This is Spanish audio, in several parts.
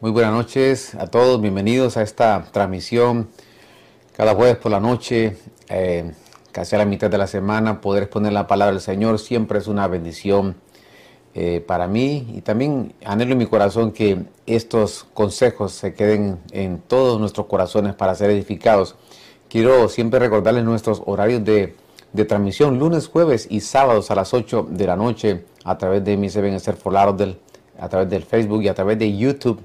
Muy buenas noches a todos, bienvenidos a esta transmisión cada jueves por la noche, eh, casi a la mitad de la semana, poder exponer la palabra del Señor siempre es una bendición eh, para mí y también anhelo en mi corazón que estos consejos se queden en todos nuestros corazones para ser edificados. Quiero siempre recordarles nuestros horarios de, transmisión, lunes, jueves y sábados a las 8 de la noche a través de mi Seven Ser a través del Facebook y a través de YouTube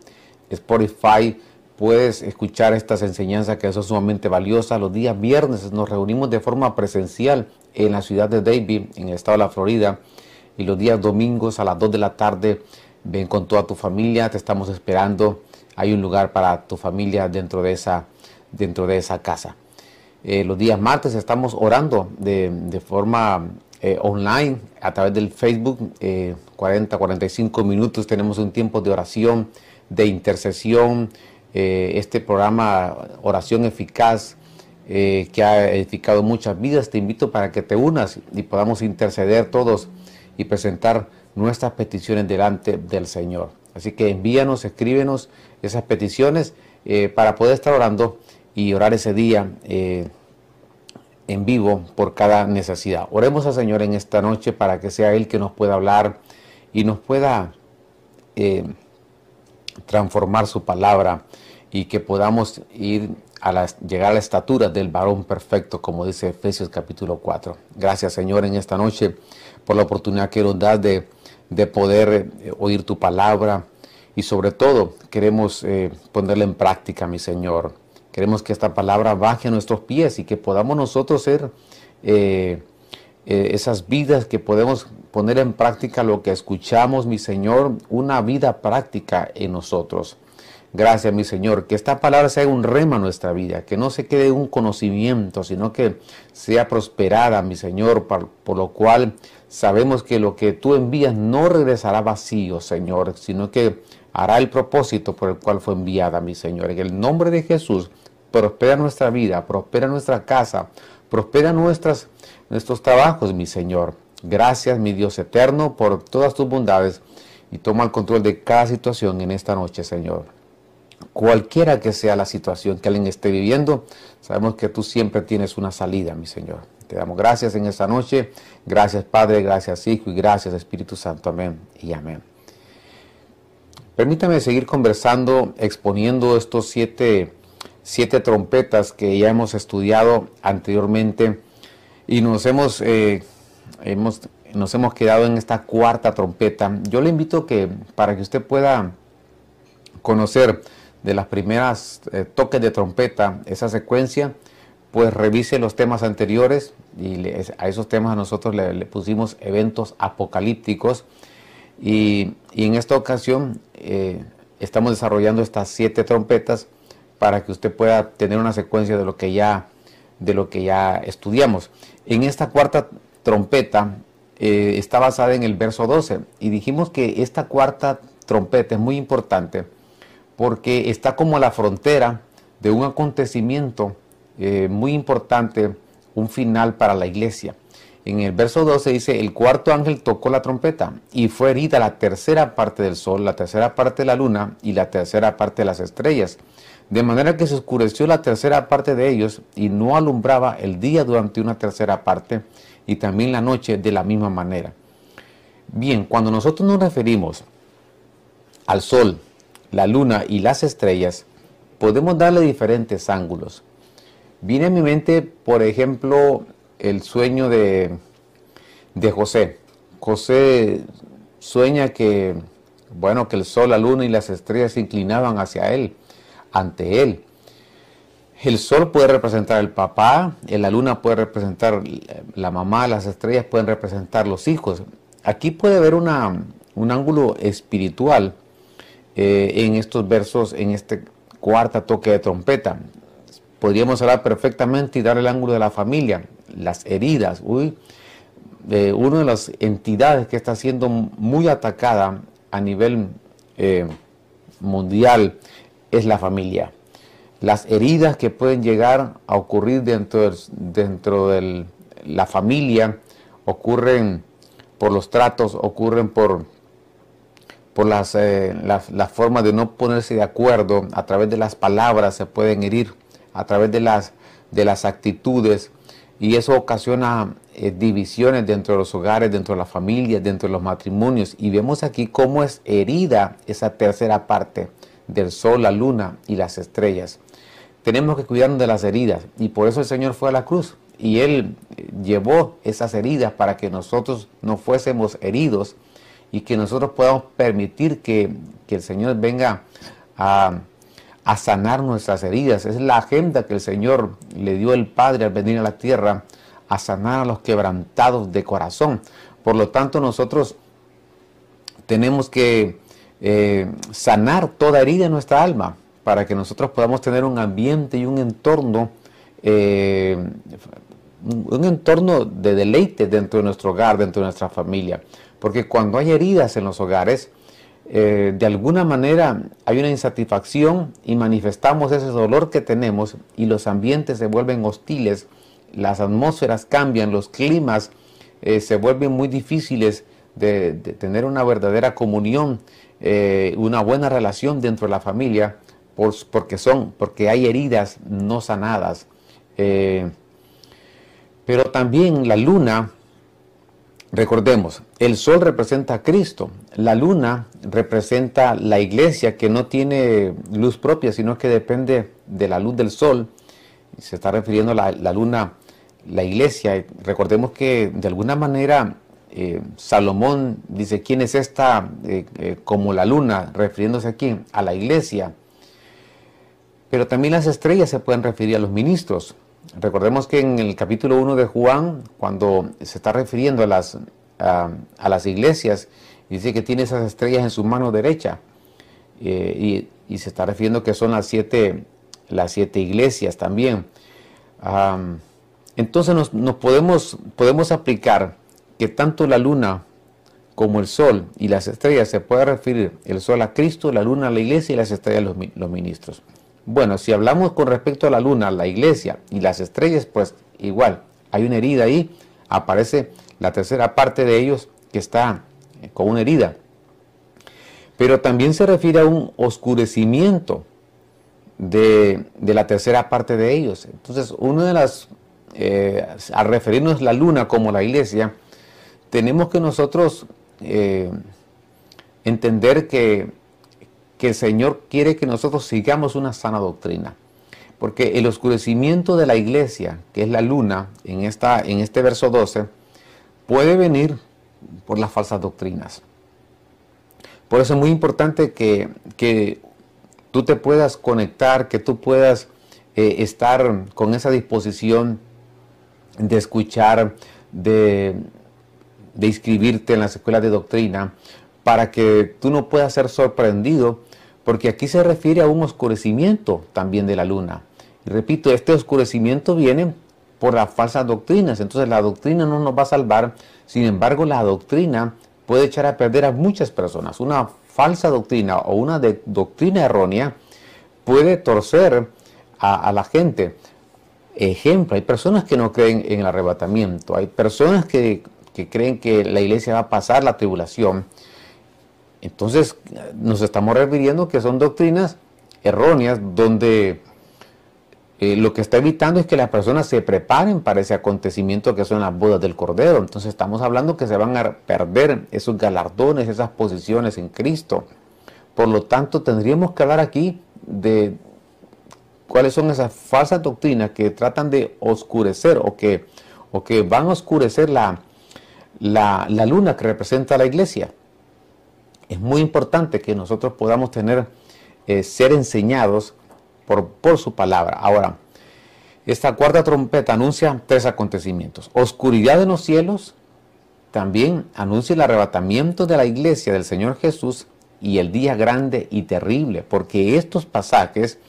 Spotify. Puedes escuchar estas enseñanzas que son sumamente valiosas. Los días viernes nos reunimos de forma presencial en la ciudad de Davie, en el estado de la Florida. Y los días domingos a las 2 de la tarde ven con toda tu familia. Te estamos esperando. Hay un lugar para tu familia dentro de esa, dentro de esa casa. Eh, los días martes estamos orando de, forma eh, online a través del Facebook. 40, eh, 45 minutos tenemos un tiempo de oración de intercesión, eh, este programa Oración Eficaz, eh, que ha edificado muchas vidas. Te invito para que te unas y podamos interceder todos y presentar nuestras peticiones delante del Señor. Así que envíanos, escríbenos esas peticiones eh, para poder estar orando y orar ese día en vivo por cada necesidad. Oremos al Señor en esta noche para que sea Él que nos pueda hablar y nos pueda transformar su palabra y que podamos ir a la, llegar a la estatura del varón perfecto, como dice Efesios capítulo 4. Gracias Señor en esta noche por la oportunidad que nos das de, poder eh, oír tu palabra y sobre todo queremos eh, ponerla en práctica, mi Señor. Queremos que esta palabra baje a nuestros pies y que podamos nosotros ser eh, esas vidas que podemos poner en práctica lo que escuchamos, mi Señor, una vida práctica en nosotros. Gracias, mi Señor, que esta palabra sea un rema en nuestra vida, que no se quede un conocimiento, sino que sea prosperada, mi Señor, por, por, lo cual sabemos que lo que tú envías no regresará vacío, Señor, sino que hará el propósito por el cual fue enviada, mi Señor. En el nombre de Jesús, prospera nuestra vida, prospera nuestra casa, prospera nuestras, nuestros trabajos, mi Señor. Gracias, mi Dios eterno, por todas tus bondades y toma el control de cada situación en esta noche, Señor. Cualquiera que sea la situación que alguien esté viviendo, sabemos que tú siempre tienes una salida, mi Señor. Te damos gracias en esta noche. Gracias, Padre, gracias, Hijo y gracias, Espíritu Santo. Amén y amén. Permítame seguir conversando, exponiendo estos siete, siete trompetas que ya hemos estudiado anteriormente y nos hemos eh, hemos, nos hemos quedado en esta cuarta trompeta. Yo le invito que para que usted pueda conocer de las primeras eh, toques de trompeta, esa secuencia, pues revise los temas anteriores y a esos temas nosotros le, pusimos eventos apocalípticos y, en esta ocasión eh, estamos desarrollando estas siete trompetas para que usted pueda tener una secuencia de lo que ya de lo que ya estudiamos. En esta cuarta trompeta eh, está basada en el verso 12 y dijimos que esta cuarta trompeta es muy importante porque está como la frontera de un acontecimiento eh, muy importante, un final para la iglesia. En el verso 12 dice, el cuarto ángel tocó la trompeta y fue herida la tercera parte del sol, la tercera parte de la luna y la tercera parte de las estrellas. De manera que se oscureció la tercera parte de ellos y no alumbraba el día durante una tercera parte y también la noche de la misma manera. Bien, cuando nosotros nos referimos al sol, la luna y las estrellas, podemos darle diferentes ángulos. Viene a mi mente, por ejemplo, el sueño de, de José. José sueña que, bueno, que el sol, la luna y las estrellas se inclinaban hacia él, ante él. El sol puede representar el papá, la luna puede representar la mamá, las estrellas pueden representar los hijos. Aquí puede haber una, un ángulo espiritual eh, en estos versos, en este cuarta toque de trompeta. Podríamos hablar perfectamente y dar el ángulo de la familia, las heridas. Uy, una de las entidades que está siendo muy atacada a nivel eh, mundial es la familia. Las heridas que pueden llegar a ocurrir dentro, dentro de la familia ocurren por los tratos, ocurren por, por las, eh, la, forma de no ponerse de acuerdo, a través de las palabras se pueden herir, a través de las, de las actitudes, y eso ocasiona eh, divisiones dentro de los hogares, dentro de las familias, dentro de los matrimonios. Y vemos aquí cómo es herida esa tercera parte del sol, la luna y las estrellas. Tenemos que cuidarnos de las heridas y por eso el Señor fue a la cruz y Él eh, llevó esas heridas para que nosotros no fuésemos heridos y que nosotros podamos permitir que, el Señor venga a, a, sanar nuestras heridas. Es la agenda que el Señor le dio el Padre al venir a la tierra a sanar a los quebrantados de corazón. Por lo tanto, nosotros tenemos que eh, sanar toda herida en nuestra alma para que nosotros podamos tener un ambiente y un entorno, eh, un entorno de deleite dentro de nuestro hogar, dentro de nuestra familia. Porque cuando hay heridas en los hogares, eh, de alguna manera hay una insatisfacción y manifestamos ese dolor que tenemos y los ambientes se vuelven hostiles, las atmósferas cambian, los climas se vuelven muy difíciles de, tener una verdadera comunión, eh, una buena relación dentro de la familia, porque son, porque hay heridas no sanadas. pero también la luna Recordemos, el sol representa a Cristo, la luna representa la iglesia que no tiene luz propia, sino que depende de la luz del sol. Se está refiriendo a la, luna, la iglesia. Recordemos que de alguna manera eh, Salomón dice, ¿quién es esta eh, eh, como la luna? Refiriéndose aquí a la iglesia. Pero también las estrellas se pueden referir a los ministros. Recordemos que en el capítulo 1 de Juan, cuando se está refiriendo a las, a, las iglesias, dice que tiene esas estrellas en su mano derecha. Eh, y, se está refiriendo que son las siete, las siete iglesias también. entonces nos, podemos, podemos aplicar que tanto la luna como el sol y las estrellas se puede referir el sol a Cristo, la luna a la iglesia y las estrellas a los ministros. Bueno, si hablamos con respecto a la luna, la iglesia y las estrellas, pues igual, hay una herida ahí, aparece la tercera parte de ellos que está eh, con una herida. Pero también se refiere a un oscurecimiento de, la tercera parte de ellos. Entonces, una de las, eh, al referirnos la luna como la iglesia, tenemos que nosotros eh, entender que que el Señor quiere que nosotros sigamos una sana doctrina. Porque el oscurecimiento de la iglesia, que es la luna, en, esta, en este verso 12, puede venir por las falsas doctrinas. Por eso es muy importante que, que tú te puedas conectar, que tú puedas eh, estar con esa disposición de escuchar, de, de inscribirte en las escuelas de doctrina, para que tú no puedas ser sorprendido porque aquí se refiere a un oscurecimiento también de la luna. Y repito, este oscurecimiento viene por las falsas doctrinas, entonces la doctrina no nos va a salvar, sin embargo la doctrina puede echar a perder a muchas personas. Una falsa doctrina o una doctrina errónea puede torcer a, la gente. Ejemplo, hay personas que no creen en el arrebatamiento, hay personas que, que creen que la iglesia va a pasar la tribulación entonces nos estamos refiriendo que son doctrinas erróneas donde eh, lo que está evitando es que las personas se preparen para ese acontecimiento que son las bodas del Cordero. Entonces estamos hablando que se van a perder esos galardones, esas posiciones en Cristo. Por lo tanto, tendríamos que hablar aquí de cuáles son esas falsas doctrinas que tratan de oscurecer o que, o que van a oscurecer la, la, la luna que representa a la iglesia es muy importante que nosotros podamos tener, eh, ser enseñados por, por su palabra. Ahora, esta cuarta trompeta anuncia tres acontecimientos. Oscuridad en los cielos, también anuncia el arrebatamiento de la iglesia del Señor Jesús y el día grande y terrible, porque estos pasajes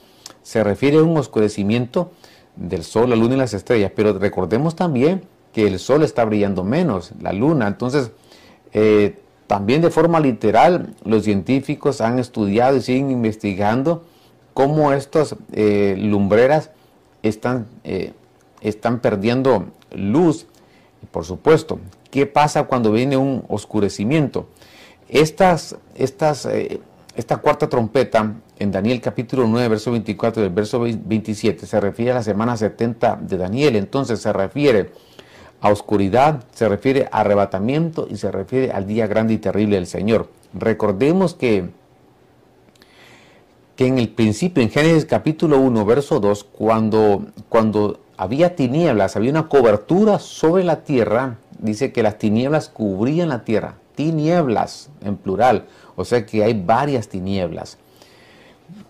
se refieren a un oscurecimiento del sol, la luna y las estrellas, pero recordemos también que el sol está brillando menos, la luna, entonces eh, también de forma literal, los científicos han estudiado y siguen investigando cómo estas eh, lumbreras están, eh, están perdiendo luz. por supuesto, ¿qué pasa cuando viene un oscurecimiento? Estas, estas, esta cuarta trompeta en Daniel capítulo 9, verso 24 y verso 27 se refiere a la semana 70 de Daniel. Entonces se refiere a oscuridad, se refiere a arrebatamiento y se refiere al día grande y terrible del Señor. Recordemos que, que en el principio, en Génesis capítulo 1, verso 2, cuando, cuando había tinieblas, había una cobertura sobre la tierra, dice que las tinieblas cubrían la tierra, tinieblas en plural, o sea que hay varias tinieblas.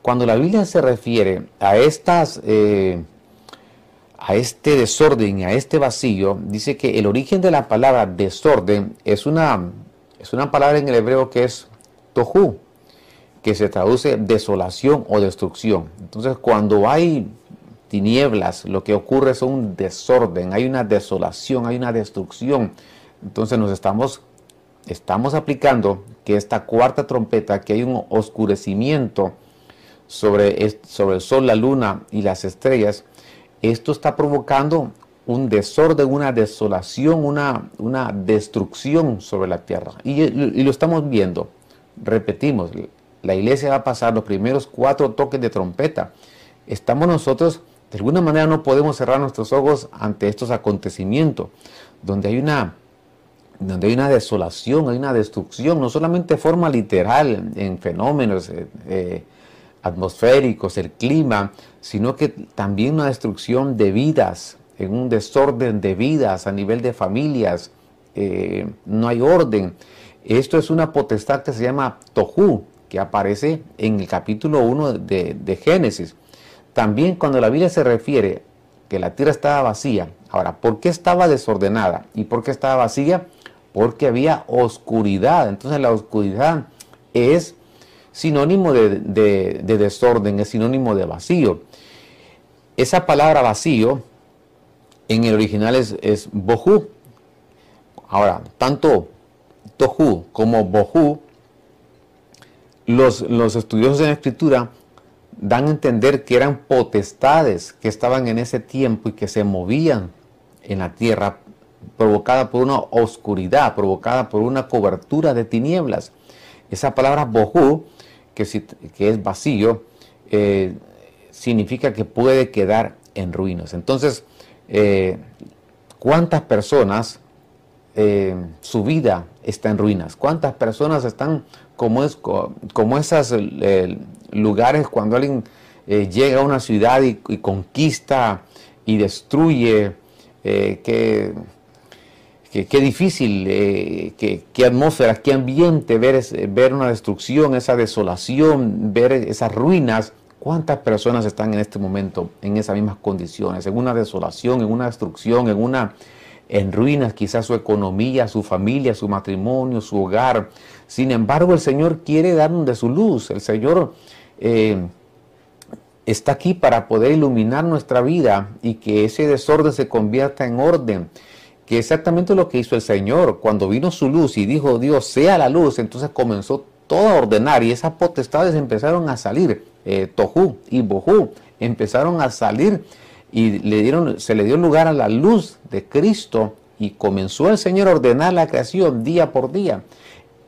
Cuando la Biblia se refiere a estas... Eh, a este desorden, a este vacío, dice que el origen de la palabra desorden es una, es una palabra en el hebreo que es tohu, que se traduce desolación o destrucción. Entonces, cuando hay tinieblas, lo que ocurre es un desorden, hay una desolación, hay una destrucción. Entonces nos estamos, estamos aplicando que esta cuarta trompeta, que hay un oscurecimiento sobre, sobre el sol, la luna y las estrellas, esto está provocando un desorden, una desolación, una, una destrucción sobre la tierra. Y, lo estamos viendo. Repetimos, la iglesia va a pasar los primeros cuatro toques de trompeta. Estamos nosotros, de alguna manera no podemos cerrar nuestros ojos ante estos acontecimientos, donde hay una, donde hay una desolación, hay una destrucción, no solamente de forma literal en fenómenos, eh, eh, atmosféricos, el clima, sino que también una destrucción de vidas, en un desorden de vidas a nivel de familias, eh, no hay orden. Esto es una potestad que se llama Tohu, que aparece en el capítulo 1 de, de Génesis. También cuando la Biblia se refiere que la tierra estaba vacía, ahora, ¿por qué estaba desordenada? ¿Y por qué estaba vacía? Porque había oscuridad. Entonces la oscuridad es sinónimo de, desorden, es sinónimo de vacío. Esa palabra vacío en el original es, es bohu. Ahora, tanto tohu como bohu, los, los estudiosos en la escritura dan a entender que eran potestades que estaban en ese tiempo y que se movían en la tierra provocada por una oscuridad, provocada por una cobertura de tinieblas. Esa palabra bohu que, es vacío, eh, significa que puede quedar en ruinas. Entonces, eh, ¿cuántas personas eh, su vida está en ruinas? ¿Cuántas personas están como, es, como esos lugares cuando alguien llega a una ciudad y, conquista y destruye? qué difícil, eh, qué, atmósfera, qué ambiente ver, ver una destrucción, esa desolación, ver esas ruinas. ¿Cuántas personas están en este momento en esas mismas condiciones? En una desolación, en una destrucción, en una en ruinas, quizás su economía, su familia, su matrimonio, su hogar. Sin embargo, el Señor quiere darnos de su luz. El Señor eh, está aquí para poder iluminar nuestra vida y que ese desorden se convierta en orden que exactamente lo que hizo el Señor cuando vino su luz y dijo Dios sea la luz, entonces comenzó todo a ordenar y esas potestades empezaron a salir, eh, Tohu y Bohu empezaron a salir y le dieron, se le dio lugar a la luz de Cristo y comenzó el Señor a ordenar la creación día por día.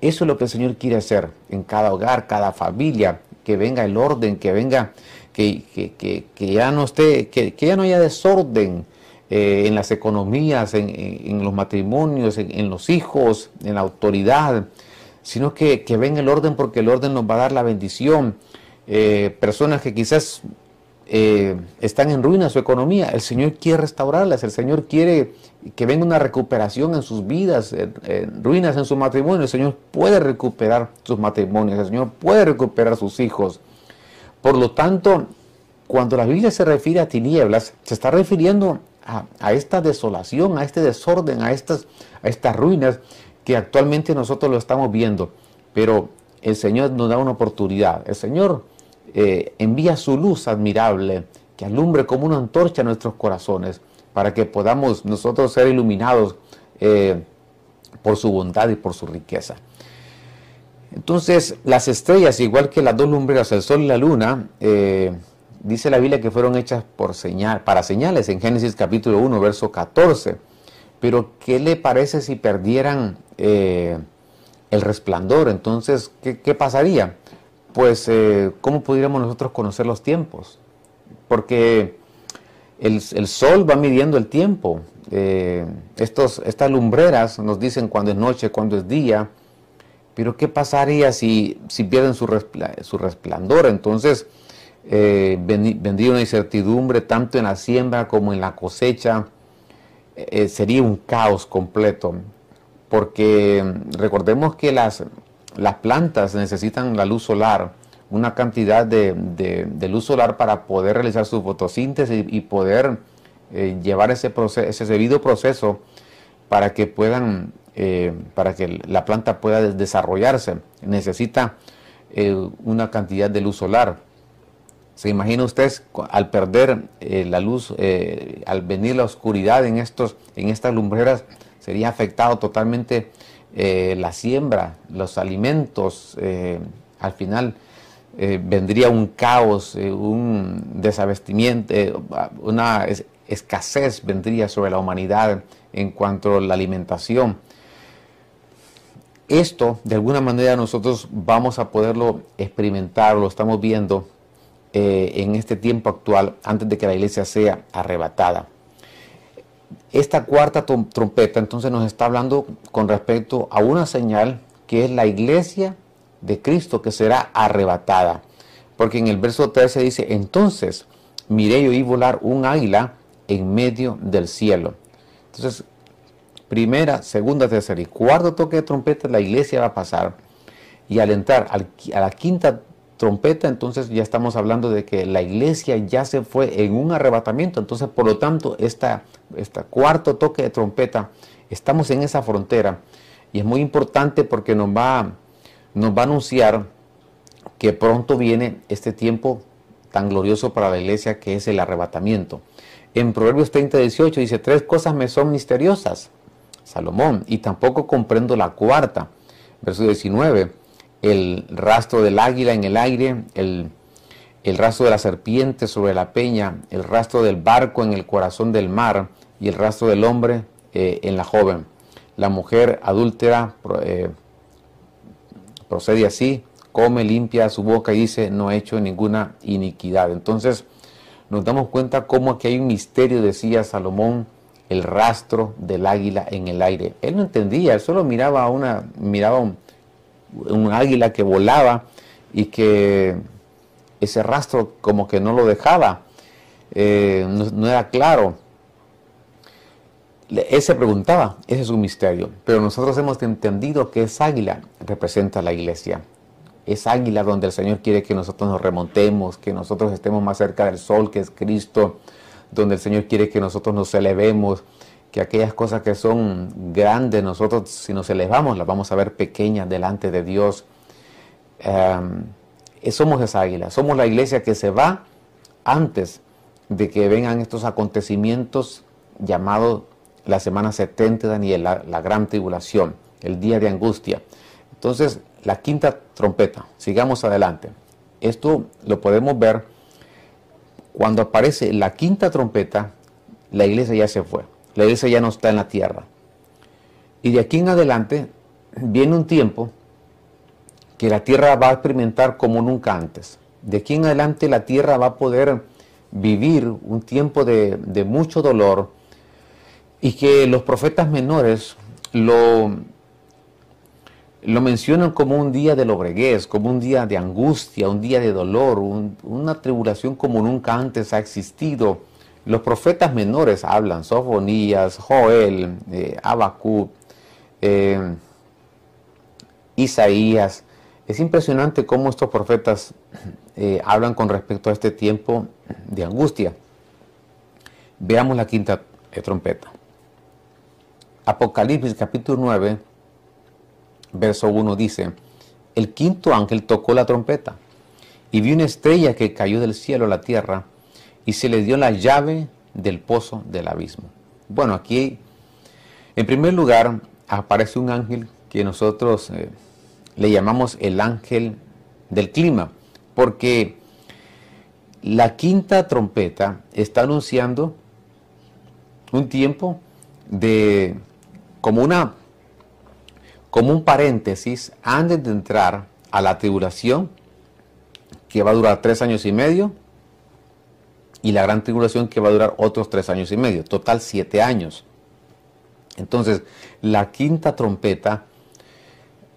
Eso es lo que el Señor quiere hacer en cada hogar, cada familia, que venga el orden, que venga, que, que, ya no esté, que, que ya no haya desorden, eh, en las economías, en, los matrimonios, en, los hijos, en la autoridad, sino que, que ven el orden porque el orden nos va a dar la bendición. Eh, personas que quizás eh, están en ruina su economía, el Señor quiere restaurarlas, el Señor quiere que venga una recuperación en sus vidas, ruinas en su matrimonio, el Señor puede recuperar sus matrimonios, el Señor puede recuperar sus hijos. Por lo tanto, cuando la Biblia se refiere a tinieblas, se está refiriendo a, esta desolación, a este desorden, a estas, a estas ruinas que actualmente nosotros lo estamos viendo. Pero el Señor nos da una oportunidad. El Señor eh, envía su luz admirable que alumbre como una antorcha nuestros corazones para que podamos nosotros ser iluminados eh, por su bondad y por su riqueza. Entonces, las estrellas, igual que las dos lumbreras, el sol y la luna, eh, dice la Biblia que fueron hechas por señal, para señales en Génesis capítulo 1, verso 14. Pero ¿qué le parece si perdieran el resplandor. Entonces, ¿qué, pasaría? Pues, eh, ¿cómo pudiéramos nosotros conocer los tiempos? Porque el, sol va midiendo el tiempo. Eh, estas lumbreras nos dicen cuándo es noche, cuándo es día. Pero ¿qué pasaría si, pierden su, resplandor? Entonces, eh, vendría una incertidumbre tanto en la siembra como en la cosecha. Sería un caos completo. Porque recordemos que las, las plantas necesitan la luz solar, una cantidad de, luz solar para poder realizar su fotosíntesis y, poder eh, llevar ese, proceso, ese debido proceso para que puedan eh, para que la planta pueda desarrollarse. Necesita eh, una cantidad de luz solar. ¿Se imagina usted al perder la luz, al venir la oscuridad en, estos, en estas lumbreras, sería afectado totalmente la siembra, los alimentos? al final vendría un caos, un desabastecimiento, una escasez vendría sobre la humanidad en cuanto a la alimentación. Esto, de alguna manera, nosotros vamos a poderlo experimentar, lo estamos viendo eh, en este tiempo actual, antes de que la iglesia sea arrebatada. Esta cuarta trompeta entonces nos está hablando con respecto a una señal que es la iglesia de Cristo que será arrebatada. Porque en el verso 13 dice, entonces miré y oí volar un águila en medio del cielo. Entonces, primera, segunda, tercera y cuarto toque de trompeta, la iglesia va a pasar. Y al entrar a la quinta trompeta, entonces ya estamos hablando de que la iglesia ya se fue en un arrebatamiento. Entonces, por lo tanto, esta, esta cuarto toque de trompeta, estamos en esa frontera. Y es muy importante porque nos va, nos va a anunciar que pronto viene este tiempo tan glorioso para la iglesia que es el arrebatamiento. En Proverbios 30, 18 dice, tres cosas me son misteriosas. Salomón, y tampoco comprendo la cuarta. Verso 19, el rastro del águila en el aire, el, rastro de la serpiente sobre la peña, el rastro del barco en el corazón del mar y el rastro del hombre eh, en la joven. La mujer adúltera eh, procede así, come, limpia su boca y dice, no he hecho ninguna iniquidad. Entonces nos damos cuenta cómo aquí hay un misterio, decía Salomón, el rastro del águila en el aire. Él no entendía, él solo miraba, una, miraba un, águila que volaba y que ese rastro como que no lo dejaba, eh, no, era claro. Él se preguntaba, ese es un misterio, pero nosotros hemos entendido que esa águila representa a la iglesia. Es águila donde el Señor quiere que nosotros nos remontemos, que nosotros estemos más cerca del sol, que es Cristo, donde el Señor quiere que nosotros nos elevemos, que aquellas cosas que son grandes, nosotros si nos elevamos las vamos a ver pequeñas delante de Dios. Em, somos esa águila, somos la iglesia que se va antes de que vengan estos acontecimientos llamados la semana 70 de Daniel, la gran tribulación, el día de angustia. Entonces, la quinta trompeta, sigamos adelante. Esto lo podemos ver cuando aparece la quinta trompeta, la iglesia ya se fue. La iglesia ya no está en la tierra. Y de aquí en adelante viene un tiempo que la tierra va a experimentar como nunca antes. De aquí en adelante la tierra va a poder vivir un tiempo de, mucho dolor y que los profetas menores lo lo mencionan como un día de lobreguez, como un día de angustia, un día de dolor, una tribulación como nunca antes ha existido. Los profetas menores hablan, Sofonías, Joel, eh, eh, Isaías. Es impresionante cómo estos profetas eh, hablan con respecto a este tiempo de angustia. Veamos la quinta trompeta. Apocalipsis capítulo 9, verso 1 dice, el quinto ángel tocó la trompeta y vi una estrella que cayó del cielo a la tierra y se le dio la llave del pozo del abismo. Bueno, aquí en primer lugar aparece un ángel que nosotros eh, le llamamos el ángel del clima, porque la quinta trompeta está anunciando un tiempo de como una como un paréntesis antes de entrar a la tribulación que va a durar tres años y medio y la gran tribulación que va a durar otros tres años y medio, total siete años. Entonces, la quinta trompeta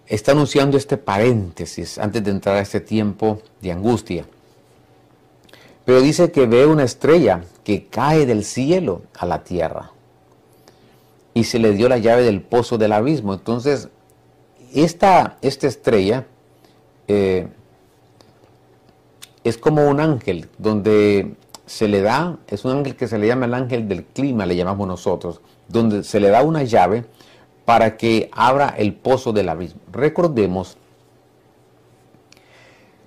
está anunciando este paréntesis antes de entrar a este tiempo de angustia. Pero dice que ve una estrella que cae del cielo a la tierra y se le dio la llave del pozo del abismo. Entonces, esta, esta estrella eh, es como un ángel donde se le da, es un ángel que se le llama el ángel del clima, le llamamos nosotros, donde se le da una llave para que abra el pozo del abismo. Recordemos,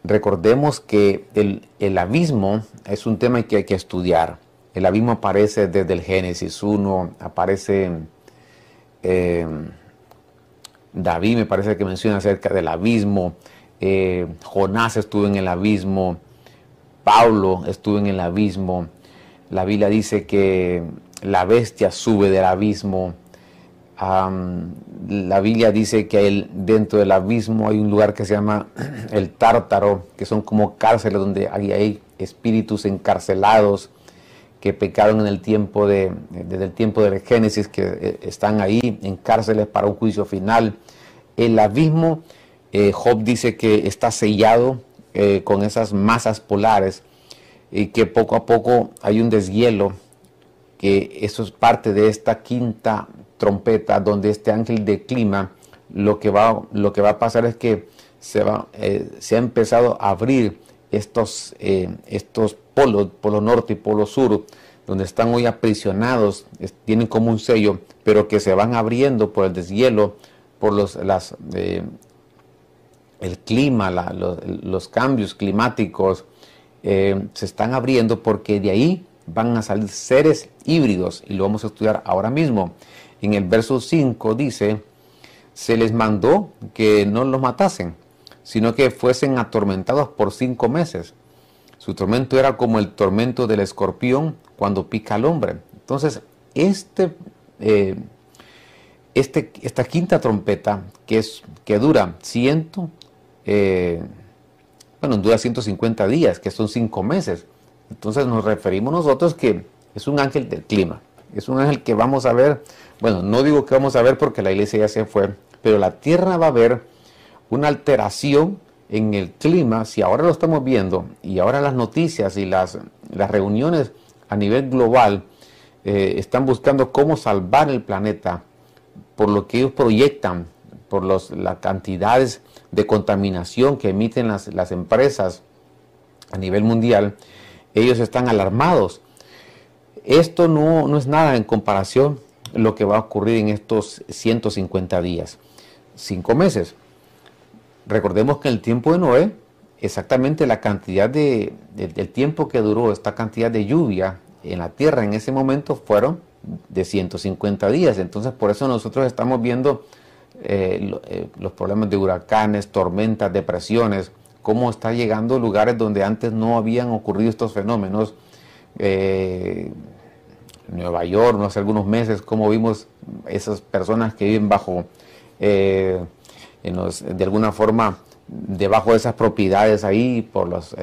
recordemos que el, abismo es un tema que hay que estudiar. El abismo aparece desde el Génesis 1, aparece eh, David, me parece que menciona acerca del abismo, eh, Jonás estuvo en el abismo, Pablo estuvo en el abismo, la Biblia dice que la bestia sube del abismo, la Biblia dice que dentro del abismo hay un lugar que se llama el tártaro, que son como cárceles donde hay, espíritus encarcelados que pecaron en el tiempo de, tiempo del Génesis, que eh, están ahí en cárceles para un juicio final. El abismo eh, Job dice que está sellado eh, con esas masas polares y que poco a poco hay un deshielo, que eso es parte de esta quinta trompeta donde este ángel de clima, lo que va, lo que va a pasar es que se, va, eh, se ha empezado a abrir estos, estos polos, polo norte y polo sur, donde están hoy aprisionados, tienen como un sello, pero que se van abriendo por el deshielo, por los, las, el clima, los, cambios climáticos eh, se están abriendo porque de ahí van a salir seres híbridos y lo vamos a estudiar ahora mismo. En el verso 5 dice, se les mandó que no los matasen, sino que fuesen atormentados por cinco meses. Su tormento era como el tormento del escorpión cuando pica al hombre. Entonces, este, eh, este, esta quinta trompeta, que, es, que dura ciento eh, bueno, dura 150 días, que son 5 meses. Entonces nos referimos nosotros que es un ángel del clima. Es un ángel que vamos a ver, bueno, no digo que vamos a ver porque la iglesia ya se fue, pero la tierra va a ver una alteración en el clima, si ahora lo estamos viendo y ahora las noticias y las, las reuniones a nivel global eh, están buscando cómo salvar el planeta por lo que ellos proyectan, por los, las cantidades de contaminación que emiten las, las empresas a nivel mundial, ellos están alarmados. Esto no, no es nada en comparación lo que va a ocurrir en estos 150 días, cinco meses. Recordemos que en el tiempo de Noé, exactamente la cantidad de, del tiempo que duró esta cantidad de lluvia en la tierra en ese momento fueron de 150 días. Entonces por eso nosotros estamos viendo eh, eh, los problemas de huracanes, tormentas, depresiones, cómo está llegando a lugares donde antes no habían ocurrido estos fenómenos. Eh, Nueva York, no hace algunos meses, cómo vimos esas personas que viven bajo, de alguna forma, debajo de esas propiedades ahí por los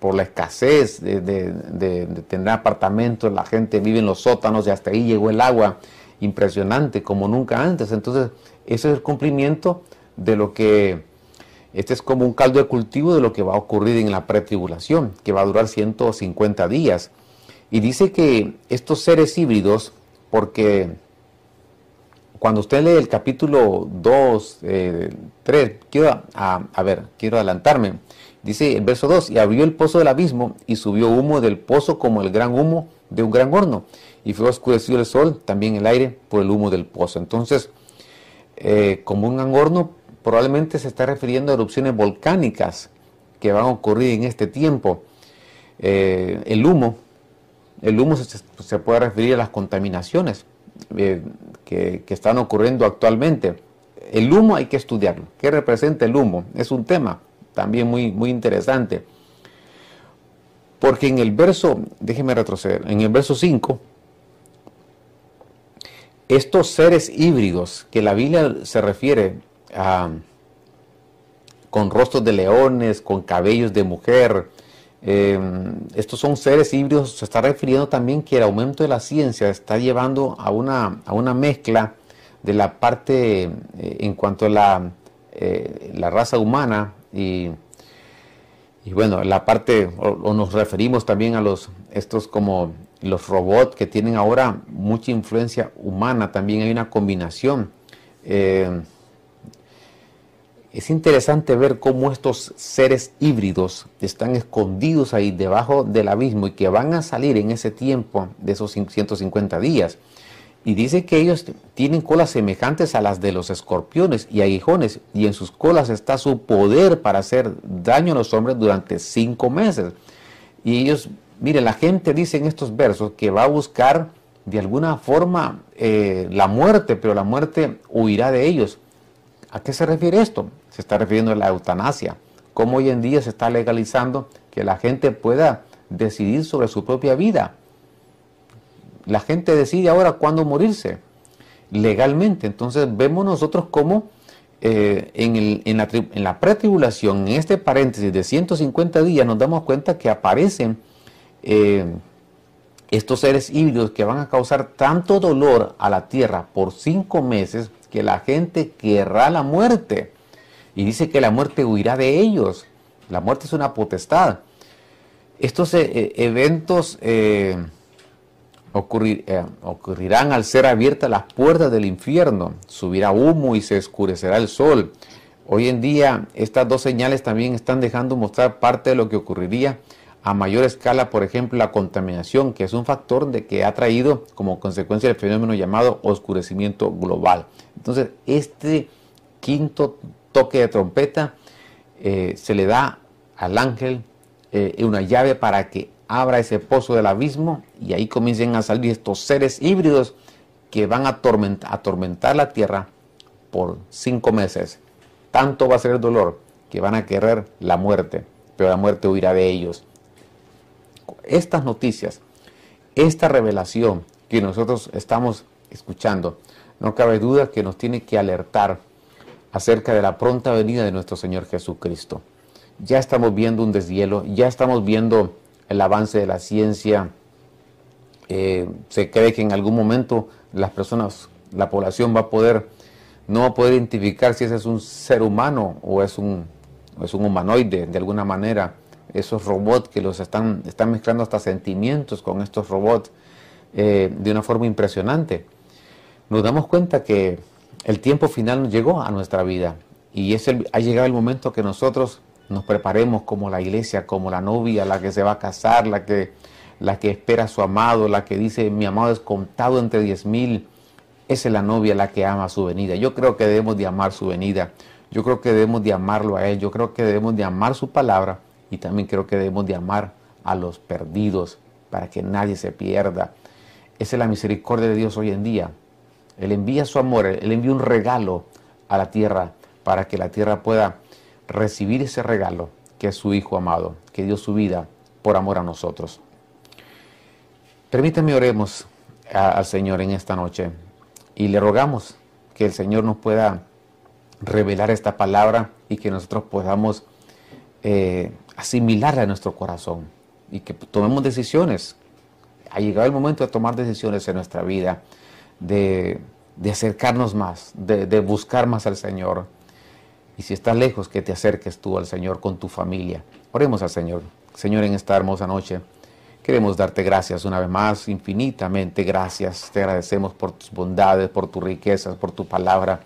por la escasez de, tener apartamentos, la gente vive en los sótanos y hasta ahí llegó el agua impresionante como nunca antes. Entonces, ese es el cumplimiento de lo que, este es como un caldo de cultivo de lo que va a ocurrir en la pretribulación, que va a durar 150 días. Y dice que estos seres híbridos, porque cuando usted lee el capítulo 2, 3, eh, quiero, a, ver, quiero adelantarme. Dice el verso 2, y abrió el pozo del abismo y subió humo del pozo como el gran humo de un gran horno y fue oscurecido el sol, también el aire, por el humo del pozo. Entonces, eh, como un horno, probablemente se está refiriendo a erupciones volcánicas que van a ocurrir en este tiempo. Eh, el humo, el humo se, puede referir a las contaminaciones eh, que, que, están ocurriendo actualmente. El humo hay que estudiarlo. ¿Qué representa el humo? Es un tema también muy, muy interesante. Porque en el verso, déjeme retroceder, en el verso 5 estos seres híbridos que la Biblia se refiere a con rostros de leones, con cabellos de mujer, em, estos son seres híbridos, se está refiriendo también que el aumento de la ciencia está llevando a una, a una mezcla de la parte eh, en cuanto a la, eh, la raza humana y, y, bueno, la parte, o, nos referimos también a los, estos como los robots que tienen ahora mucha influencia humana, también hay una combinación. Eh, es interesante ver cómo estos seres híbridos están escondidos ahí debajo del abismo y que van a salir en ese tiempo de esos 150 días. Y dice que ellos tienen colas semejantes a las de los escorpiones y aguijones, y en sus colas está su poder para hacer daño a los hombres durante cinco meses. Y ellos, mire, la gente dice en estos versos que va a buscar de alguna forma eh, la muerte, pero la muerte huirá de ellos. ¿A qué se refiere esto? Se está refiriendo a la eutanasia. Cómo hoy en día se está legalizando que la gente pueda decidir sobre su propia vida. La gente decide ahora cuándo morirse legalmente. Entonces vemos nosotros cómo eh, en, la, en la pretribulación, en este paréntesis de 150 días, nos damos cuenta que aparecen eh, estos seres híbridos que van a causar tanto dolor a la tierra por cinco meses que la gente querrá la muerte. Y dice que la muerte huirá de ellos. La muerte es una potestad. Estos eh, eh, eventos ocurrirán al ser abiertas las puertas del infierno. Subirá humo y se oscurecerá el sol. Hoy en día estas dos señales también están dejando mostrar parte de lo que ocurriría a mayor escala, por ejemplo, la contaminación, que es un factor de que ha traído como consecuencia el fenómeno llamado oscurecimiento global. Entonces, este quinto toque de trompeta eh, se le da al ángel eh, una llave para que abra ese pozo del abismo y ahí comiencen a salir estos seres híbridos que van a atormentar, atormentar la tierra por cinco meses. Tanto va a ser el dolor que van a querer la muerte, pero la muerte huirá de ellos. Estas noticias, esta revelación que nosotros estamos escuchando, no cabe duda que nos tiene que alertar acerca de la pronta venida de nuestro Señor Jesucristo. Ya estamos viendo un deshielo, ya estamos viendo el avance de la ciencia. Eh, se cree que en algún momento las personas, la población va a poder, no va a poder identificar si ese es un ser humano o es un, es un humanoide de alguna manera. Esos robots que los están, están mezclando hasta sentimientos con estos robots eh, de una forma impresionante nos damos cuenta que el tiempo final llegó a nuestra vida y es el, ha llegado el momento que nosotros nos preparemos como la iglesia, como la novia, la que se va a casar, la que, la que espera a su amado, la que dice mi amado es contado entre diez mil. Esa es la novia la que ama su venida. Yo creo que debemos de amar su venida. Yo creo que debemos de amarlo a Él. Yo creo que debemos de amar su palabra y también creo que debemos de amar a los perdidos para que nadie se pierda. Esa es la misericordia de Dios hoy en día. Él envía su amor, Él envía un regalo a la tierra para que la tierra pueda recibir ese regalo que es su Hijo amado, que dio su vida por amor a nosotros. Permítame oremos al Señor en esta noche y le rogamos que el Señor nos pueda revelar esta palabra y que nosotros podamos eh, asimilarla en nuestro corazón y que tomemos decisiones. Ha llegado el momento de tomar decisiones en nuestra vida de, acercarnos más, de, buscar más al Señor. Y si estás lejos, que te acerques tú al Señor con tu familia. Oremos al Señor. Señor, en esta hermosa noche queremos darte gracias una vez más, infinitamente gracias. Te agradecemos por tus bondades, por tus riquezas, por tu palabra.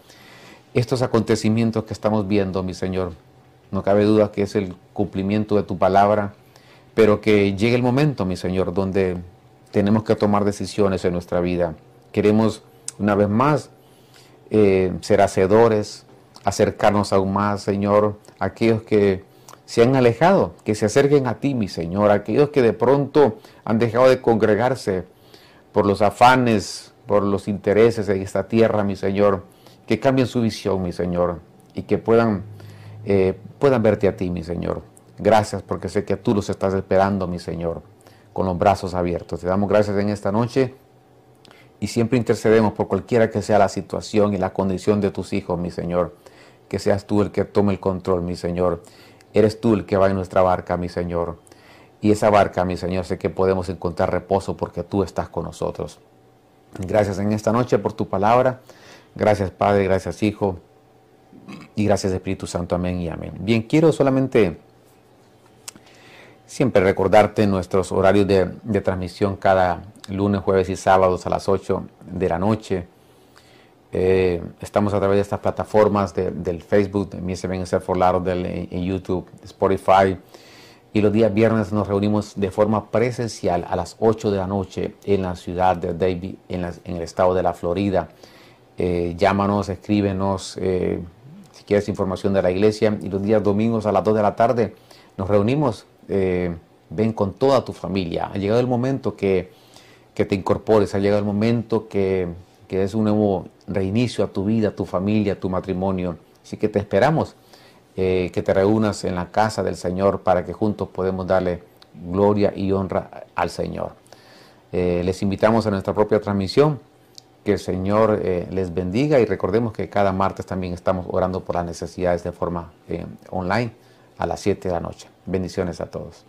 Estos acontecimientos que estamos viendo, mi Señor, no cabe duda que es el cumplimiento de tu palabra, pero que llegue el momento, mi Señor, donde tenemos que tomar decisiones en nuestra vida. Queremos una vez más eh, ser hacedores, acercarnos aún más, Señor, aquellos que se han alejado, que se acerquen a ti, mi Señor, aquellos que de pronto han dejado de congregarse por los afanes, por los intereses de esta tierra, mi Señor, que cambien su visión, mi Señor, y que puedan, eh, puedan verte a ti, mi Señor. Gracias porque sé que tú los estás esperando, mi Señor, con los brazos abiertos. Te damos gracias en esta noche Y siempre intercedemos por cualquiera que sea la situación y la condición de tus hijos, mi Señor. Que seas tú el que tome el control, mi Señor. Eres tú el que va en nuestra barca, mi Señor. Y esa barca, mi Señor, sé que podemos encontrar reposo porque tú estás con nosotros. Gracias en esta noche por tu palabra. Gracias Padre, gracias Hijo. Y gracias Espíritu Santo. Amén y amén. Bien, quiero solamente siempre recordarte nuestros horarios de, transmisión cada lunes, jueves y sábados a las 8 de la noche. Eh, estamos a través de estas plataformas del Facebook, de Se for del, en YouTube, Spotify. Y los días viernes nos reunimos de forma presencial a las 8 de la noche en la ciudad de Davie, en, el estado de la Florida. Eh, llámanos, escríbenos eh, quieres información de la iglesia. Y los días domingos a las 2 de la tarde nos reunimos eh, ven con toda tu familia. Ha llegado el momento que, te incorpores, ha llegado el momento que, que des un nuevo reinicio a tu vida, a tu familia, a tu matrimonio. Así que te esperamos eh, que te reúnas en la casa del Señor para que juntos podamos darle gloria y honra al Señor. Eh, les invitamos a nuestra propia transmisión. Que el Señor les bendiga y recordemos que cada martes también estamos orando por las necesidades de forma online a las 7 de la noche. Bendiciones a todos.